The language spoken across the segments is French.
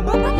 Bye.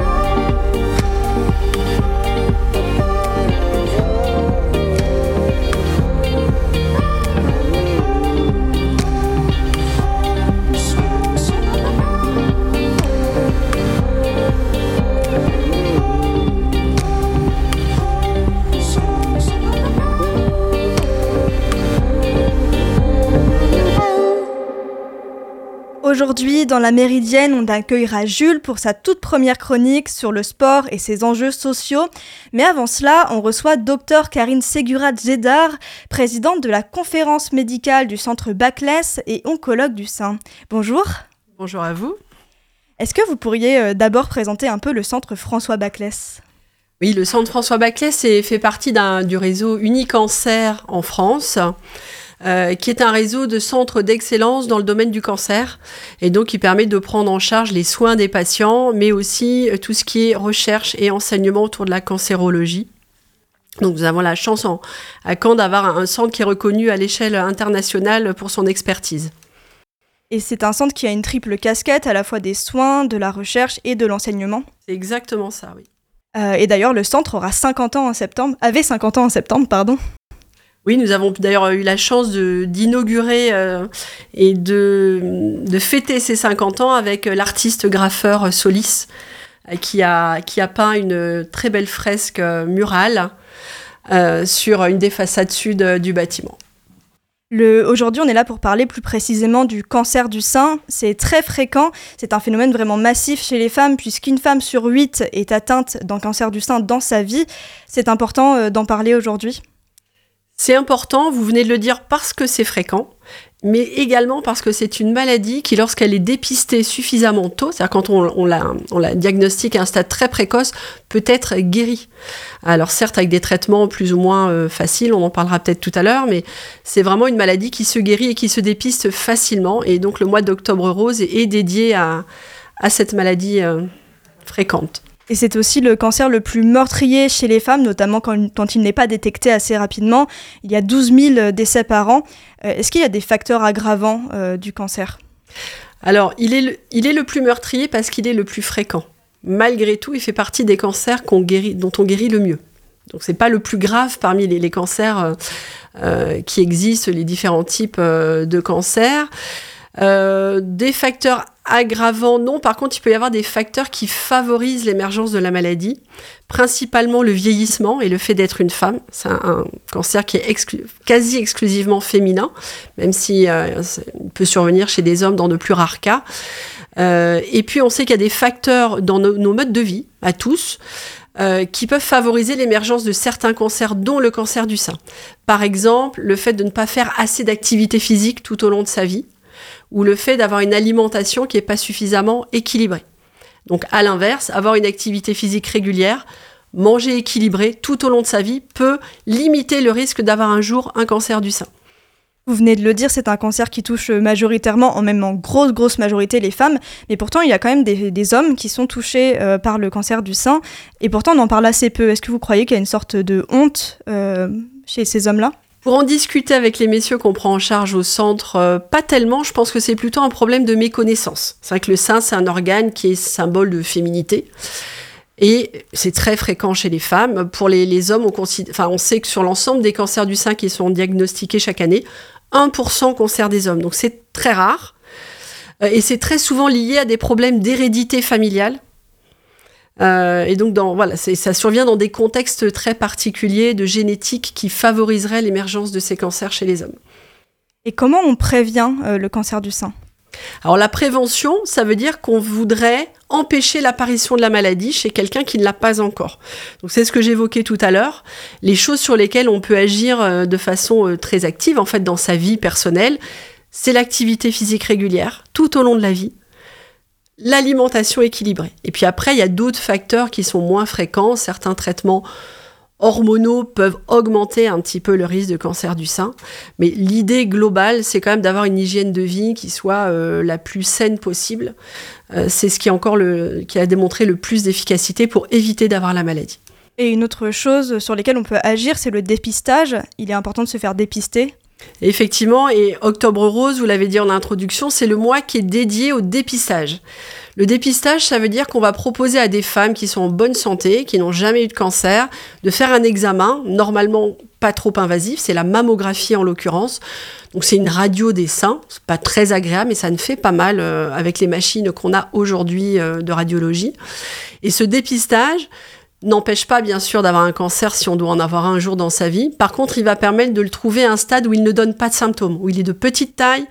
Aujourd'hui, dans la Méridienne, on accueillera Jules pour sa toute première chronique sur le sport et ses enjeux sociaux. Mais avant cela, on reçoit Dr Karine Segura Zedar, présidente de la conférence médicale du centre Baclès et oncologue du sein. Bonjour. Bonjour à vous. Est-ce que vous pourriez euh, d'abord présenter un peu le centre François Baclès? Oui, le centre François Baclès fait partie du réseau Unicancer en France. Euh, qui est un réseau de centres d'excellence dans le domaine du cancer, et donc qui permet de prendre en charge les soins des patients, mais aussi euh, tout ce qui est recherche et enseignement autour de la cancérologie. Donc nous avons la chance à Caen d'avoir un centre qui est reconnu à l'échelle internationale pour son expertise. Et c'est un centre qui a une triple casquette, à la fois des soins, de la recherche et de l'enseignement. C'est exactement ça, oui. Euh, et d'ailleurs, le centre aura 50 ans en septembre, avait 50 ans en septembre, pardon. Oui, nous avons d'ailleurs eu la chance d'inaugurer euh, et de, fêter ses 50 ans avec euh, l'artiste graffeur Solis, euh, a, qui a peint une très belle fresque murale sur une des façades sud du bâtiment. Aujourd'hui, on est là pour parler plus précisément du cancer du sein. C'est très fréquent, c'est un phénomène vraiment massif chez les femmes, puisqu'une femme sur huit est atteinte d'un cancer du sein dans sa vie. C'est important d'en parler aujourd'hui. C'est important, vous venez de le dire, parce que c'est fréquent, mais également parce que c'est une maladie qui, lorsqu'elle est dépistée suffisamment tôt, c'est-à-dire quand on, la, diagnostique à un stade très précoce, peut être guérie. Alors certes avec des traitements plus ou moins euh, faciles, on en parlera peut-être tout à l'heure, mais c'est vraiment une maladie qui se guérit et qui se dépiste facilement. Et donc le mois d'octobre rose est, dédié à, cette maladie euh, fréquente. Et c'est aussi le cancer le plus meurtrier chez les femmes, notamment quand, il n'est pas détecté assez rapidement. Il y a 12 000 décès par an. Euh, est-ce qu'il y a des facteurs aggravants euh, du cancer? Alors, il est, le, il est le plus meurtrier parce qu'il est le plus fréquent. Malgré tout, il fait partie des cancers dont on guérit le mieux. Donc, c'est pas le plus grave parmi les, cancers euh, qui existent, les différents types de cancers. des facteurs aggravant, non. Par contre, il peut y avoir des facteurs qui favorisent l'émergence de la maladie, principalement le vieillissement et le fait d'être une femme. C'est un, cancer qui est quasi exclusivement féminin, même si euh, peut survenir chez des hommes dans de plus rares cas. Euh, et puis, on sait qu'il y a des facteurs dans nos, modes de vie, à tous, euh, qui peuvent favoriser l'émergence de certains cancers, dont le cancer du sein. Par exemple, le fait de ne pas faire assez d'activité physique tout au long de sa vie ou le fait d'avoir une alimentation qui n'est pas suffisamment équilibrée. Donc à l'inverse, avoir une activité physique régulière, manger équilibré tout au long de sa vie peut limiter le risque d'avoir un jour un cancer du sein. Vous venez de le dire, c'est un cancer qui touche majoritairement, en même en grosse, grosse majorité, les femmes. Mais pourtant, il y a quand même des, hommes qui sont touchés euh, par le cancer du sein. Et pourtant, on en parle assez peu. Est-ce que vous croyez qu'il y a une sorte de honte euh, chez ces hommes-là? Pour en discuter avec les messieurs qu'on prend en charge au centre, euh, pas tellement, je pense que c'est plutôt un problème de méconnaissance. C'est vrai que le sein, c'est un organe qui est symbole de féminité. Et c'est très fréquent chez les femmes. Pour les, hommes, on, on sait que sur l'ensemble des cancers du sein qui sont diagnostiqués chaque année, 1% concerne des hommes. Donc c'est très rare. Euh, et c'est très souvent lié à des problèmes d'hérédité familiale. Euh, et donc, dans, voilà, ça survient dans des contextes très particuliers de génétique qui favoriseraient l'émergence de ces cancers chez les hommes. Et comment on prévient euh, le cancer du sein? Alors la prévention, ça veut dire qu'on voudrait empêcher l'apparition de la maladie chez quelqu'un qui ne l'a pas encore. Donc c'est ce que j'évoquais tout à l'heure, les choses sur lesquelles on peut agir euh, de façon très active en fait dans sa vie personnelle, c'est l'activité physique régulière tout au long de la vie, l'alimentation équilibrée. Et puis après, il y a d'autres facteurs qui sont moins fréquents. Certains traitements hormonaux peuvent augmenter un petit peu le risque de cancer du sein. Mais l'idée globale, c'est quand même d'avoir une hygiène de vie qui soit euh, la plus saine possible. Euh, c'est ce qui, encore le, qui a démontré le plus d'efficacité pour éviter d'avoir la maladie. Et une autre chose sur laquelle on peut agir, c'est le dépistage. Il est important de se faire dépister. Effectivement, et Octobre Rose, vous l'avez dit en introduction, c'est le mois qui est dédié au dépistage. Le dépistage, ça veut dire qu'on va proposer à des femmes qui sont en bonne santé, qui n'ont jamais eu de cancer, de faire un examen, normalement pas trop invasif, c'est la mammographie en l'occurrence. Donc c'est une radio des seins, c'est pas très agréable, mais ça ne fait pas mal euh, avec les machines qu'on a aujourd'hui euh, de radiologie. Et ce dépistage, n'empêche pas bien sûr d'avoir un cancer si on doit en avoir un jour dans sa vie. Par contre, il va permettre de le trouver à un stade où il ne donne pas de symptômes, où il est de petite taille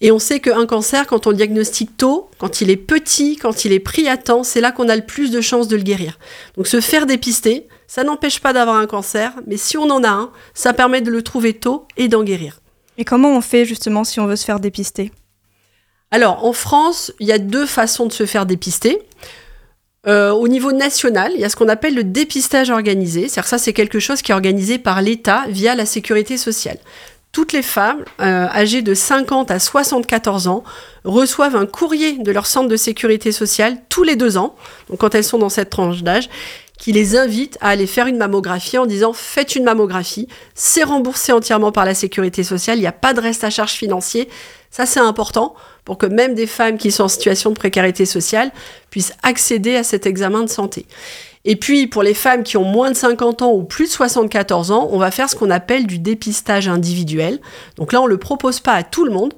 et on sait qu'un cancer, quand on le diagnostique tôt, quand il est petit, quand il est pris à temps, c'est là qu'on a le plus de chances de le guérir. Donc se faire dépister, ça n'empêche pas d'avoir un cancer, mais si on en a un, ça permet de le trouver tôt et d'en guérir. Et comment on fait justement si on veut se faire dépister? Alors en France, il y a deux façons de se faire dépister. Euh, au niveau national, il y a ce qu'on appelle le dépistage organisé. C'est-à-dire ça, c'est quelque chose qui est organisé par l'État via la sécurité sociale toutes les femmes euh, âgées de 50 à 74 ans reçoivent un courrier de leur centre de sécurité sociale tous les deux ans, donc quand elles sont dans cette tranche d'âge, qui les invite à aller faire une mammographie en disant faites une mammographie, c'est remboursé entièrement par la sécurité sociale, il n'y a pas de reste à charge financier. Ça, c'est important pour que même des femmes qui sont en situation de précarité sociale puissent accéder à cet examen de santé. Et puis, pour les femmes qui ont moins de 50 ans ou plus de 74 ans, on va faire ce qu'on appelle du dépistage individuel. Donc là, on ne le propose pas à tout le monde.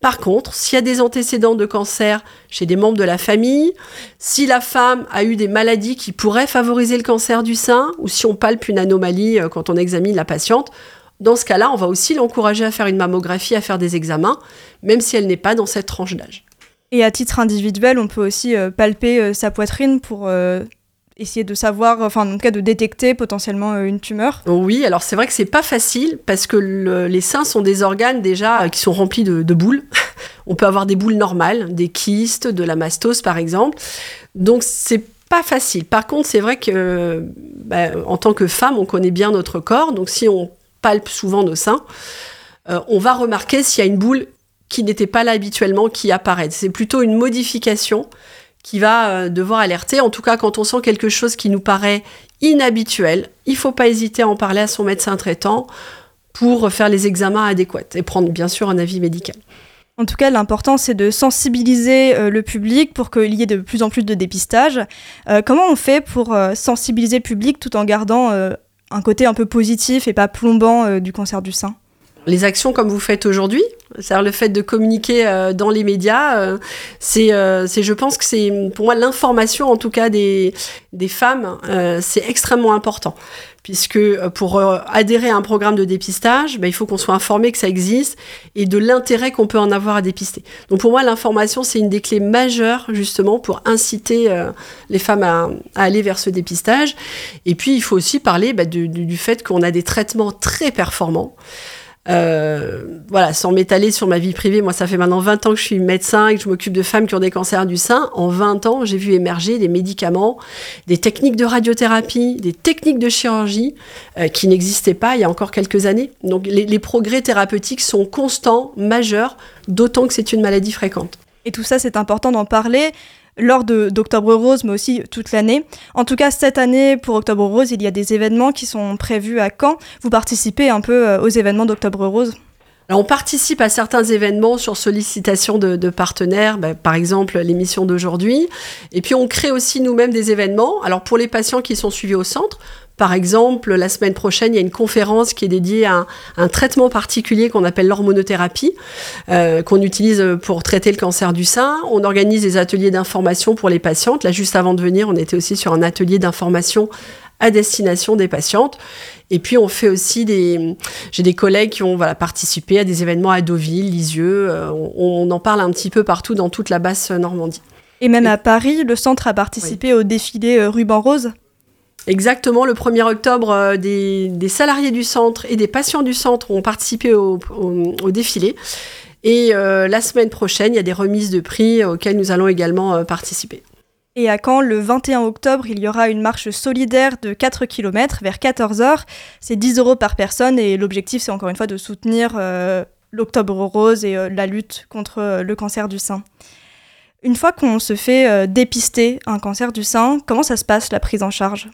Par contre, s'il y a des antécédents de cancer chez des membres de la famille, si la femme a eu des maladies qui pourraient favoriser le cancer du sein, ou si on palpe une anomalie euh, quand on examine la patiente, dans ce cas-là, on va aussi l'encourager à faire une mammographie, à faire des examens, même si elle n'est pas dans cette tranche d'âge. Et à titre individuel, on peut aussi euh, palper euh, sa poitrine pour essayer de savoir, enfin en tout cas de détecter potentiellement euh, une tumeur Oui, alors c'est vrai que c'est pas facile parce que les seins sont des organes déjà euh, qui sont remplis de, boules. On peut avoir des boules normales, des kystes, de la mastose par exemple. Donc c'est pas facile. Par contre, c'est vrai que bah, en tant que femme, on connaît bien notre corps. Donc si on palpe souvent nos seins, euh, on va remarquer s'il y a une boule qui n'était pas là habituellement qui apparaît. C'est plutôt une modification qui va euh, devoir alerter. En tout cas, quand on sent quelque chose qui nous paraît inhabituel, il ne faut pas hésiter à en parler à son médecin traitant pour faire les examens adéquats et prendre bien sûr un avis médical. En tout cas, l'important, c'est de sensibiliser euh, le public pour qu'il y ait de plus en plus de dépistage. Comment on fait pour sensibiliser le public tout en gardant un côté un peu positif et pas plombant du cancer du sein les actions comme vous faites aujourd'hui, c'est-à-dire le fait de communiquer euh, dans les médias, euh, euh, c'est, je pense que c'est pour moi l'information en tout cas des, des femmes, c'est extrêmement important. Puisque pour adhérer à un programme de dépistage, ben, il faut qu'on soit informé que ça existe et de l'intérêt qu'on peut en avoir à dépister. Donc pour moi, l'information, c'est une des clés majeures justement pour inciter les femmes à, aller vers ce dépistage. Et puis, il faut aussi parler ben, du fait qu'on a des traitements très performants. Euh, voilà, sans m'étaler sur ma vie privée, moi ça fait maintenant 20 ans que je suis médecin et que je m'occupe de femmes qui ont des cancers du sein. En 20 ans, j'ai vu émerger des médicaments, des techniques de radiothérapie, des techniques de chirurgie euh, qui n'existaient pas il y a encore quelques années. Donc les, les progrès thérapeutiques sont constants, majeurs, d'autant que c'est une maladie fréquente. Et tout ça, c'est important d'en parler lors d'Octobre Rose, mais aussi toute l'année. En tout cas, cette année, pour Octobre Rose, il y a des événements qui sont prévus à Caen. Vous participez un peu euh, aux événements d'Octobre Rose? On participe à certains événements sur sollicitation de, partenaires, bah, par exemple l'émission d'aujourd'hui. Et puis on crée aussi nous-mêmes des événements. Alors pour les patients qui sont suivis au centre, par exemple, la semaine prochaine, il y a une conférence qui est dédiée à un, traitement particulier qu'on appelle l'hormonothérapie, euh, qu'on utilise pour traiter le cancer du sein. On organise des ateliers d'information pour les patientes. Là, juste avant de venir, on était aussi sur un atelier d'information à destination des patientes. Et puis on fait aussi des... J'ai des collègues qui ont voilà, participé à des événements à Deauville, Lisieux. Euh, on, en parle un petit peu partout dans toute la basse Normandie. Et même à Paris, le centre a participé au défilé euh, Ruban Rose Exactement, le 1er octobre, euh, des, salariés du centre et des patients du centre ont participé au, défilé. Et euh, la semaine prochaine, il y a des remises de prix auxquelles nous allons également euh, participer. Et à Caen, le 21 octobre, il y aura une marche solidaire de 4 km vers 14h. C'est 10 euros par personne et l'objectif, c'est encore une fois de soutenir l'Octobre Rose et la lutte contre le cancer du sein. Une fois qu'on se fait dépister un cancer du sein, comment ça se passe la prise en charge?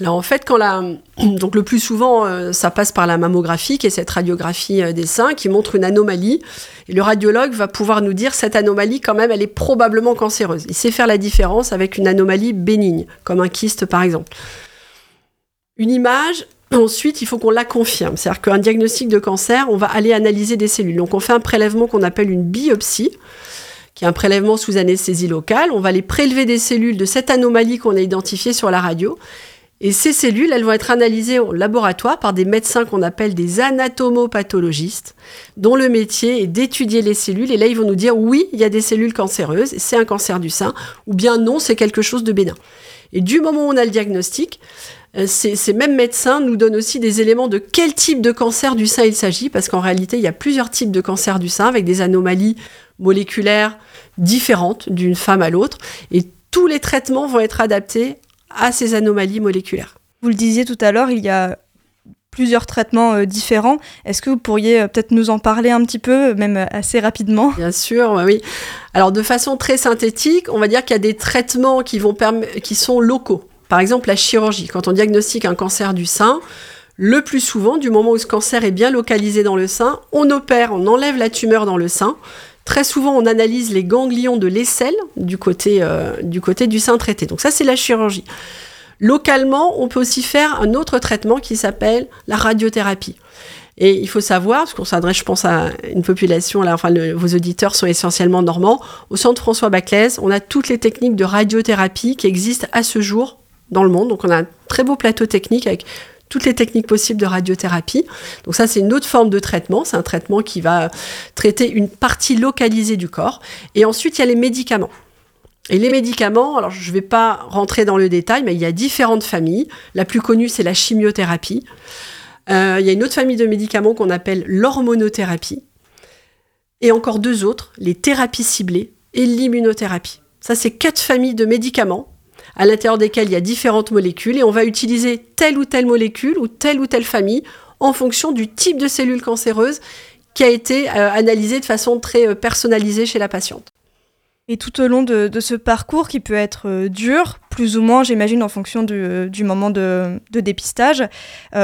Alors en fait, quand la, donc le plus souvent, euh, ça passe par la mammographie, qui est cette radiographie euh, des seins, qui montre une anomalie. Et le radiologue va pouvoir nous dire cette anomalie, quand même, elle est probablement cancéreuse. Il sait faire la différence avec une anomalie bénigne, comme un kyste par exemple. Une image, ensuite, il faut qu'on la confirme. C'est-à-dire qu'un diagnostic de cancer, on va aller analyser des cellules. Donc on fait un prélèvement qu'on appelle une biopsie qui est un prélèvement sous anesthésie locale. On va aller prélever des cellules de cette anomalie qu'on a identifiée sur la radio. Et ces cellules, elles vont être analysées au laboratoire par des médecins qu'on appelle des anatomopathologistes, dont le métier est d'étudier les cellules. Et là, ils vont nous dire oui, il y a des cellules cancéreuses, c'est un cancer du sein, ou bien non, c'est quelque chose de bénin. Et du moment où on a le diagnostic, euh, ces, ces, mêmes médecins nous donnent aussi des éléments de quel type de cancer du sein il s'agit, parce qu'en réalité, il y a plusieurs types de cancer du sein avec des anomalies moléculaires différentes d'une femme à l'autre. Et tous les traitements vont être adaptés à ces anomalies moléculaires. Vous le disiez tout à l'heure, il y a plusieurs traitements euh, différents. Est-ce que vous pourriez euh, peut-être nous en parler un petit peu, même euh, assez rapidement? Bien sûr, oui. Alors de façon très synthétique, on va dire qu'il y a des traitements qui, vont qui sont locaux. Par exemple, la chirurgie. Quand on diagnostique un cancer du sein, le plus souvent, du moment où ce cancer est bien localisé dans le sein, on opère, on enlève la tumeur dans le sein. Très souvent, on analyse les ganglions de l'aisselle du côté, euh, du côté du sein traité. Donc ça, c'est la chirurgie. Localement, on peut aussi faire un autre traitement qui s'appelle la radiothérapie. Et il faut savoir, parce qu'on s'adresse, je pense, à une population, là, enfin, vos auditeurs sont essentiellement normands, au centre François Baclès, on a toutes les techniques de radiothérapie qui existent à ce jour dans le monde. Donc on a un très beau plateau technique avec toutes les techniques possibles de radiothérapie. Donc ça, c'est une autre forme de traitement. C'est un traitement qui va traiter une partie localisée du corps. Et ensuite, il y a les médicaments. Et les médicaments, alors je ne vais pas rentrer dans le détail, mais il y a différentes familles. La plus connue, c'est la chimiothérapie. Euh, il y a une autre famille de médicaments qu'on appelle l'hormonothérapie. Et encore deux autres, les thérapies ciblées et l'immunothérapie. Ça, c'est quatre familles de médicaments à l'intérieur desquels il y a différentes molécules, et on va utiliser telle ou telle molécule ou telle ou telle famille en fonction du type de cellule cancéreuse qui a été euh, analysée de façon très euh, personnalisée chez la patiente. Et tout au long de, ce parcours qui peut être euh, dur, plus ou moins, j'imagine, en fonction du, moment de, dépistage,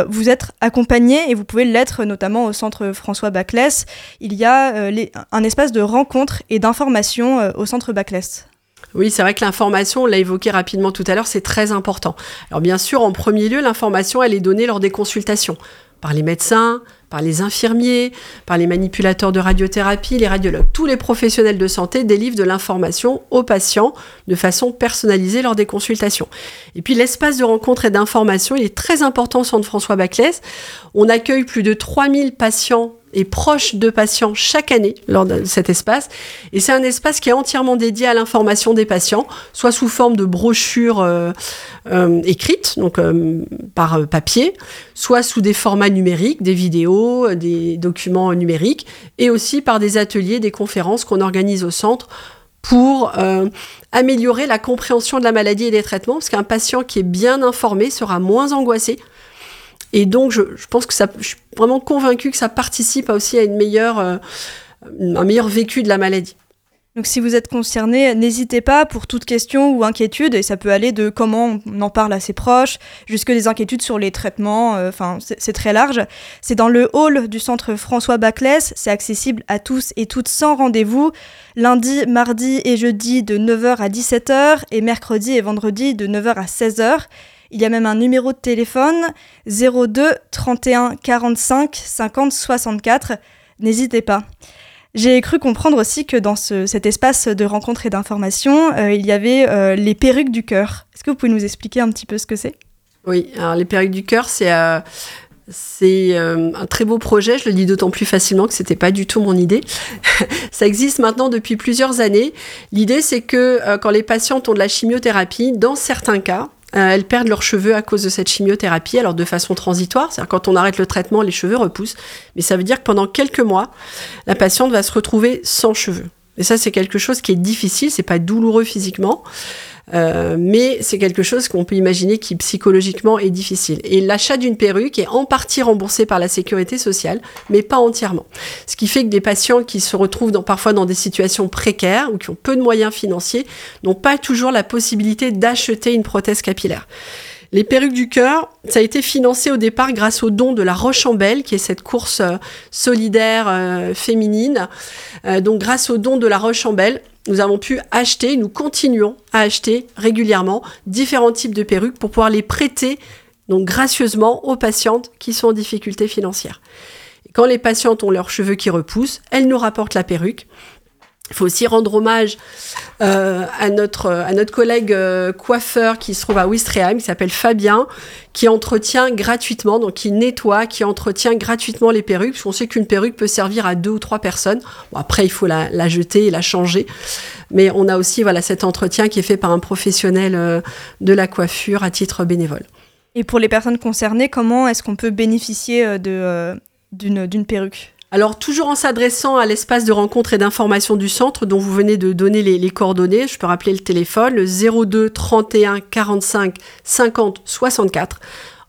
vous êtes accompagné et vous pouvez l'être notamment au centre François Baclès. Il y a un espace de rencontre et d'information au centre Baclès. Oui, c'est vrai que l'information, on l'a évoqué rapidement tout à l'heure, c'est très important. Alors bien sûr, en premier lieu, l'information, elle est donnée lors des consultations par les médecins, par les infirmiers, par les manipulateurs de radiothérapie, les radiologues. Tous les professionnels de santé délivrent de l'information aux patients de façon personnalisée lors des consultations. Et puis l'espace de rencontre et d'information, il est très important au centre François Baclès. On accueille plus de 3000 patients et proche de patients chaque année lors de cet espace. Et c'est un espace qui est entièrement dédié à l'information des patients, soit sous forme de brochures euh, euh, écrites, donc euh, par papier, soit sous des formats numériques, des vidéos, des documents numériques, et aussi par des ateliers, des conférences qu'on organise au centre pour améliorer la compréhension de la maladie et des traitements, parce qu'un patient qui est bien informé sera moins angoissé et donc, je, pense que ça, je suis vraiment convaincue que ça participe aussi à une meilleure, euh, un meilleur vécu de la maladie. Donc si vous êtes concerné, n'hésitez pas pour toute question ou inquiétude, et ça peut aller de comment on en parle à ses proches, jusque des inquiétudes sur les traitements, euh, enfin c'est très large. C'est dans le hall du centre François Baclès, c'est accessible à tous et toutes sans rendez-vous, lundi, mardi et jeudi de 9h à 17h, et mercredi et vendredi de 9h à 16h. Il y a même un numéro de téléphone 02 31 45 50 64. N'hésitez pas. J'ai cru comprendre aussi que dans cet espace de rencontre et d'information, euh, il y avait euh, les perruques du cœur. Est-ce que vous pouvez nous expliquer un petit peu ce que c'est? Oui, alors les perruques du cœur, c'est euh, un très beau projet, je le dis d'autant plus facilement que c'était pas du tout mon idée. Ça existe maintenant depuis plusieurs années. L'idée c'est que quand les patients ont de la chimiothérapie, dans certains cas, euh, elles perdent leurs cheveux à cause de cette chimiothérapie, alors de façon transitoire, c'est-à-dire quand on arrête le traitement, les cheveux repoussent, mais ça veut dire que pendant quelques mois, la patiente va se retrouver sans cheveux. Et ça, c'est quelque chose qui est difficile, c'est pas douloureux physiquement, euh, mais c'est quelque chose qu'on peut imaginer qui psychologiquement est difficile. Et l'achat d'une perruque est en partie remboursé par la sécurité sociale, mais pas entièrement. Ce qui fait que des patients qui se retrouvent parfois dans des situations précaires ou qui ont peu de moyens financiers n'ont pas toujours la possibilité d'acheter une prothèse capillaire. Les perruques du cœur, ça a été financé au départ grâce au don de la Roche en Belle, qui est cette course euh, solidaire euh, féminine. Donc grâce au don de la Roche en Belle, nous avons pu acheter, nous continuons à acheter régulièrement différents types de perruques pour pouvoir les prêter donc gracieusement aux patientes qui sont en difficulté financière. quand les patientes ont leurs cheveux qui repoussent, elles nous rapportent la perruque il faut aussi rendre hommage euh, à, notre, à notre collègue euh, coiffeur qui se trouve à Wistreham, qui s'appelle Fabien, qui entretient gratuitement, donc qui nettoie, qui entretient gratuitement les perruques, parce qu'on sait qu'une perruque peut servir à deux ou trois personnes. Bon, après, il faut la, la, jeter et la changer. Mais on a aussi voilà, cet entretien qui est fait par un professionnel euh, de la coiffure à titre bénévole. Et pour les personnes concernées, comment est-ce qu'on peut bénéficier de, d'une perruque? Alors, toujours en s'adressant à l'espace de rencontre et d'information du centre dont vous venez de donner les, coordonnées, je peux rappeler le téléphone, le 02 31 45 50 64,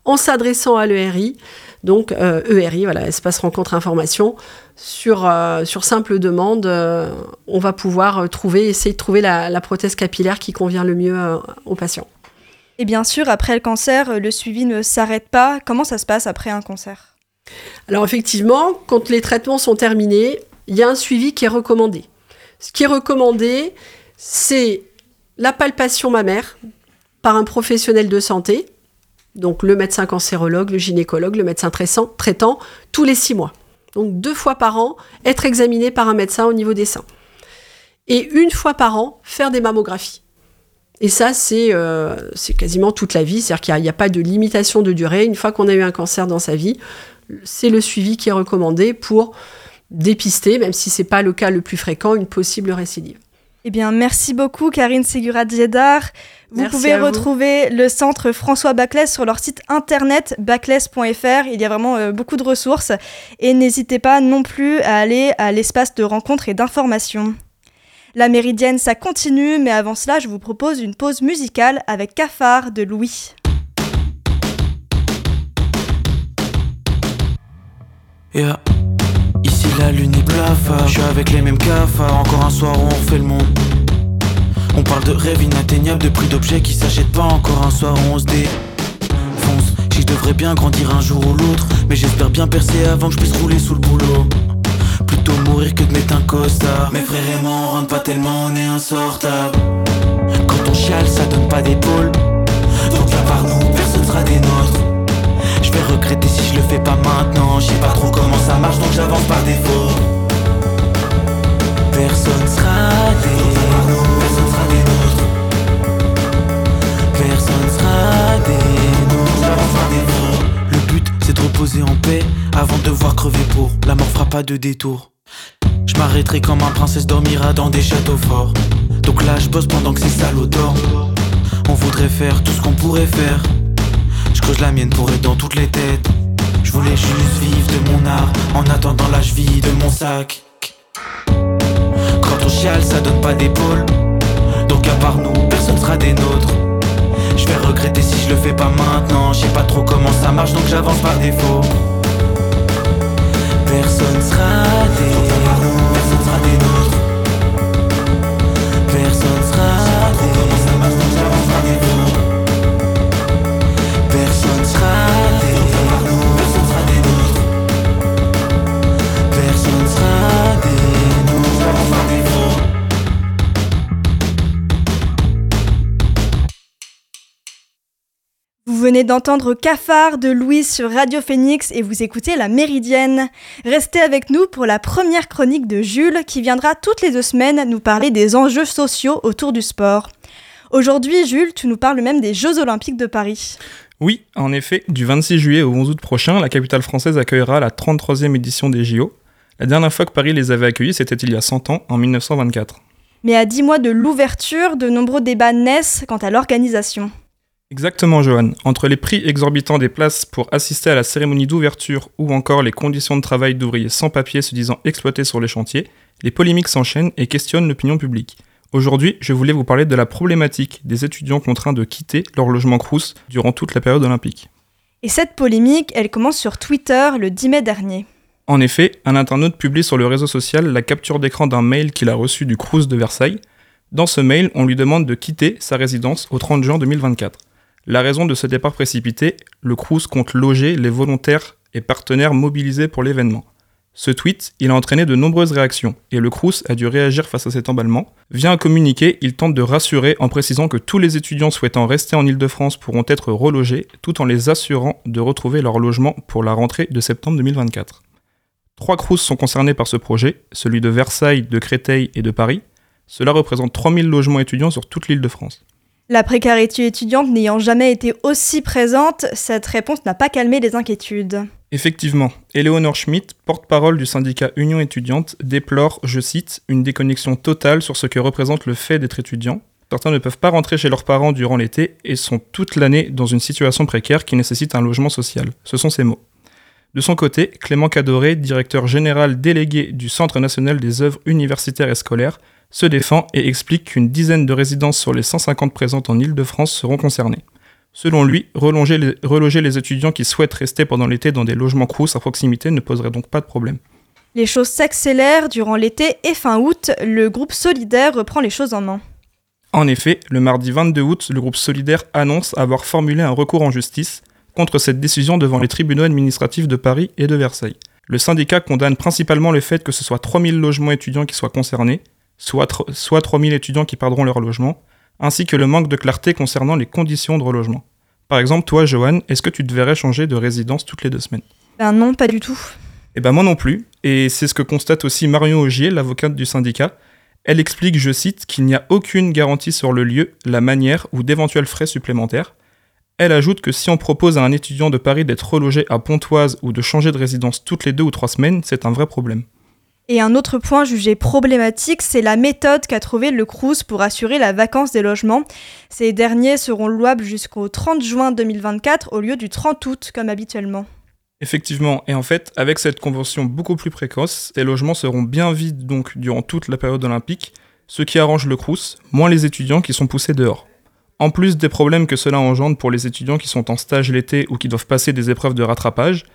en s'adressant à l'ERI, donc ERI, euh, e voilà, espace rencontre information, sur, euh, sur simple demande, euh, on va pouvoir trouver, essayer de trouver la, la, prothèse capillaire qui convient le mieux aux patients. Et bien sûr, après le cancer, le suivi ne s'arrête pas. Comment ça se passe après un cancer? Alors effectivement, quand les traitements sont terminés, il y a un suivi qui est recommandé. Ce qui est recommandé, c'est la palpation mammaire par un professionnel de santé, donc le médecin cancérologue, le gynécologue, le médecin traitant, tous les six mois. Donc deux fois par an, être examiné par un médecin au niveau des seins. Et une fois par an, faire des mammographies. Et ça, c'est euh, quasiment toute la vie, c'est-à-dire qu'il n'y a, pas de limitation de durée. Une fois qu'on a eu un cancer dans sa vie, c'est le suivi qui est recommandé pour dépister, même si ce n'est pas le cas le plus fréquent, une possible récidive. Eh bien, merci beaucoup, Karine Segurat-Zedar. Vous pouvez retrouver le centre François Baclès sur leur site internet baclès.fr. Il y a vraiment euh, beaucoup de ressources. Et n'hésitez pas non plus à aller à l'espace de rencontres et d'information. La méridienne, ça continue, mais avant cela, je vous propose une pause musicale avec Cafard de Louis. Yeah. Ici la lune est blafard, je suis avec les mêmes cafards, encore un soir où on refait le monde. On parle de rêves inatteignables, de prix d'objets qui s'achètent pas, encore un soir où on se défonce. Je devrais bien grandir un jour ou l'autre, mais j'espère bien percer avant que je puisse rouler sous le boulot. Plutôt mourir que de mettre un costard. Mes frères et moi on rentre pas tellement, on est insortable. Quand on chiale, ça donne pas d'épaule. Donc là par nous, personne sera des nôtres. Personne sera des Personne sera des Personne sera des Le but c'est de reposer en paix Avant de voir crever pour. La mort fera pas de détour. Je m'arrêterai quand ma princesse dormira dans des châteaux forts. Donc là je bosse pendant que ces salauds dorment. On voudrait faire tout ce qu'on pourrait faire. Je creuse la mienne pour être dans toutes les têtes. Je voulais juste vivre de mon art en attendant l'âge vie de mon sac. Quand on chiale, ça donne pas d'épaule. Donc à part nous, personne sera des nôtres. Je vais regretter si je le fais pas maintenant. Je sais pas trop comment ça marche, donc j'avance par défaut. Personne venez d'entendre Cafard de Louise sur Radio Phoenix et vous écoutez La Méridienne. Restez avec nous pour la première chronique de Jules qui viendra toutes les deux semaines nous parler des enjeux sociaux autour du sport. Aujourd'hui, Jules, tu nous parles même des Jeux Olympiques de Paris. Oui, en effet, du 26 juillet au 11 août prochain, la capitale française accueillera la 33e édition des JO. La dernière fois que Paris les avait accueillis, c'était il y a 100 ans, en 1924. Mais à 10 mois de l'ouverture, de nombreux débats naissent quant à l'organisation. Exactement, Johan. Entre les prix exorbitants des places pour assister à la cérémonie d'ouverture ou encore les conditions de travail d'ouvriers sans papier se disant exploités sur les chantiers, les polémiques s'enchaînent et questionnent l'opinion publique. Aujourd'hui, je voulais vous parler de la problématique des étudiants contraints de quitter leur logement Crous durant toute la période olympique. Et cette polémique, elle commence sur Twitter le 10 mai dernier. En effet, un internaute publie sur le réseau social la capture d'écran d'un mail qu'il a reçu du Crous de Versailles. Dans ce mail, on lui demande de quitter sa résidence au 30 juin 2024. La raison de ce départ précipité, le Crous compte loger les volontaires et partenaires mobilisés pour l'événement. Ce tweet, il a entraîné de nombreuses réactions, et le Crous a dû réagir face à cet emballement. Via un communiqué, il tente de rassurer en précisant que tous les étudiants souhaitant rester en Ile-de-France pourront être relogés, tout en les assurant de retrouver leur logement pour la rentrée de septembre 2024. Trois Crous sont concernés par ce projet, celui de Versailles, de Créteil et de Paris. Cela représente 3000 logements étudiants sur toute l'île de France. La précarité étudiante n'ayant jamais été aussi présente, cette réponse n'a pas calmé les inquiétudes. Effectivement, Eleonore Schmidt, porte-parole du syndicat Union étudiante, déplore, je cite, une déconnexion totale sur ce que représente le fait d'être étudiant. Certains ne peuvent pas rentrer chez leurs parents durant l'été et sont toute l'année dans une situation précaire qui nécessite un logement social. Ce sont ses mots. De son côté, Clément Cadoré, directeur général délégué du Centre national des œuvres universitaires et scolaires, se défend et explique qu'une dizaine de résidences sur les 150 présentes en Île-de-France seront concernées. Selon lui, reloger les, reloger les étudiants qui souhaitent rester pendant l'été dans des logements crous à proximité ne poserait donc pas de problème. Les choses s'accélèrent durant l'été et fin août, le groupe Solidaire reprend les choses en main. En effet, le mardi 22 août, le groupe Solidaire annonce avoir formulé un recours en justice contre cette décision devant les tribunaux administratifs de Paris et de Versailles. Le syndicat condamne principalement le fait que ce soit 3000 logements étudiants qui soient concernés, soit, soit 3000 étudiants qui perdront leur logement, ainsi que le manque de clarté concernant les conditions de relogement. Par exemple, toi, Johan, est-ce que tu te verrais changer de résidence toutes les deux semaines? Ben non, pas du tout. Eh ben moi non plus, et c'est ce que constate aussi Marion Augier, l'avocate du syndicat. Elle explique, je cite, qu'il n'y a aucune garantie sur le lieu, la manière ou d'éventuels frais supplémentaires. Elle ajoute que si on propose à un étudiant de Paris d'être relogé à Pontoise ou de changer de résidence toutes les deux ou trois semaines, c'est un vrai problème. Et un autre point jugé problématique, c'est la méthode qu'a trouvée le Crous pour assurer la vacance des logements. Ces derniers seront louables jusqu'au 30 juin 2024 au lieu du 30 août comme habituellement. Effectivement, et en fait, avec cette convention beaucoup plus précoce, ces logements seront bien vides donc durant toute la période olympique, ce qui arrange le Crous, moins les étudiants qui sont poussés dehors. En plus des problèmes que cela engendre pour les étudiants qui sont en stage l'été ou qui doivent passer des épreuves de rattrapage,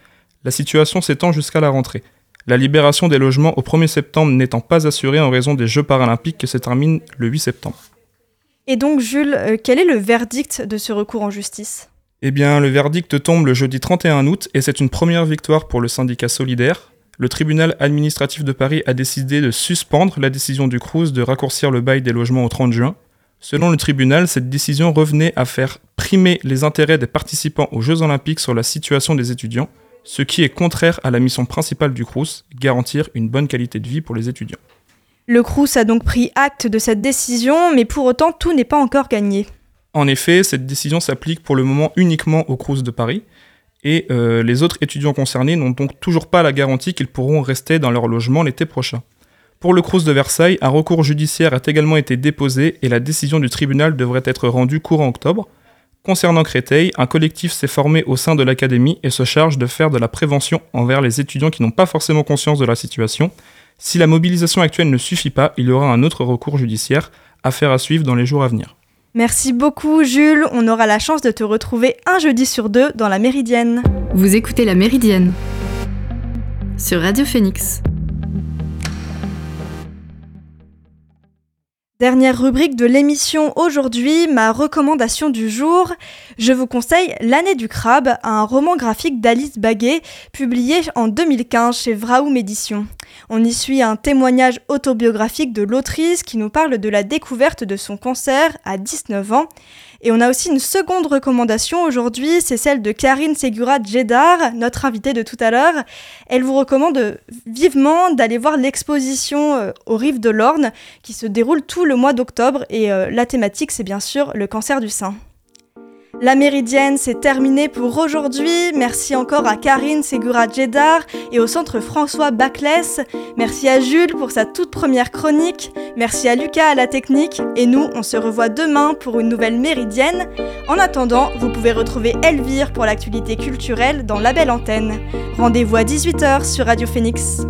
la situation s'étend jusqu'à la rentrée la libération des logements au 1er septembre n'étant pas assurée en raison des Jeux paralympiques qui se terminent le 8 septembre. Et donc Jules, euh, quel est le verdict de ce recours en justice? Eh bien, le verdict tombe le jeudi 31 août et c'est une première victoire pour le syndicat solidaire. Le tribunal administratif de Paris a décidé de suspendre la décision du Crous de raccourcir le bail des logements au 30 juin. Selon le tribunal, cette décision revenait à faire primer les intérêts des participants aux Jeux olympiques sur la situation des étudiants, ce qui est contraire à la mission principale du Crous, garantir une bonne qualité de vie pour les étudiants. Le Crous a donc pris acte de cette décision, mais pour autant tout n'est pas encore gagné. En effet, cette décision s'applique pour le moment uniquement au Crous de Paris, et euh, les autres étudiants concernés n'ont donc toujours pas la garantie qu'ils pourront rester dans leur logement l'été prochain. Pour le Crous de Versailles, un recours judiciaire a également été déposé et la décision du tribunal devrait être rendue courant octobre, Concernant Créteil, un collectif s'est formé au sein de l'académie et se charge de faire de la prévention envers les étudiants qui n'ont pas forcément conscience de la situation. Si la mobilisation actuelle ne suffit pas, il y aura un autre recours judiciaire, affaire à suivre dans les jours à venir. Merci beaucoup Jules, on aura la chance de te retrouver un jeudi sur deux dans la Méridienne. Vous écoutez la Méridienne sur Radio Phoenix. Dernière rubrique de l'émission aujourd'hui, ma recommandation du jour. Je vous conseille L'année du crabe, un roman graphique d'Alice Baguet, publié en 2015 chez Vraoum Éditions. On y suit un témoignage autobiographique de l'autrice qui nous parle de la découverte de son cancer à 19 ans. Et on a aussi une seconde recommandation aujourd'hui, c'est celle de Karine Segura Djedar, notre invitée de tout à l'heure. Elle vous recommande vivement d'aller voir l'exposition euh, aux rives de l'Orne qui se déroule tout le mois d'octobre et euh, la thématique c'est bien sûr le cancer du sein. La Méridienne, c'est terminé pour aujourd'hui. Merci encore à Karine Segura Djedar et au Centre François Baclès. Merci à Jules pour sa toute première chronique. Merci à Lucas à la technique. Et nous, on se revoit demain pour une nouvelle Méridienne. En attendant, vous pouvez retrouver Elvire pour l'actualité culturelle dans la belle antenne. Rendez-vous à 18h sur Radio Phoenix.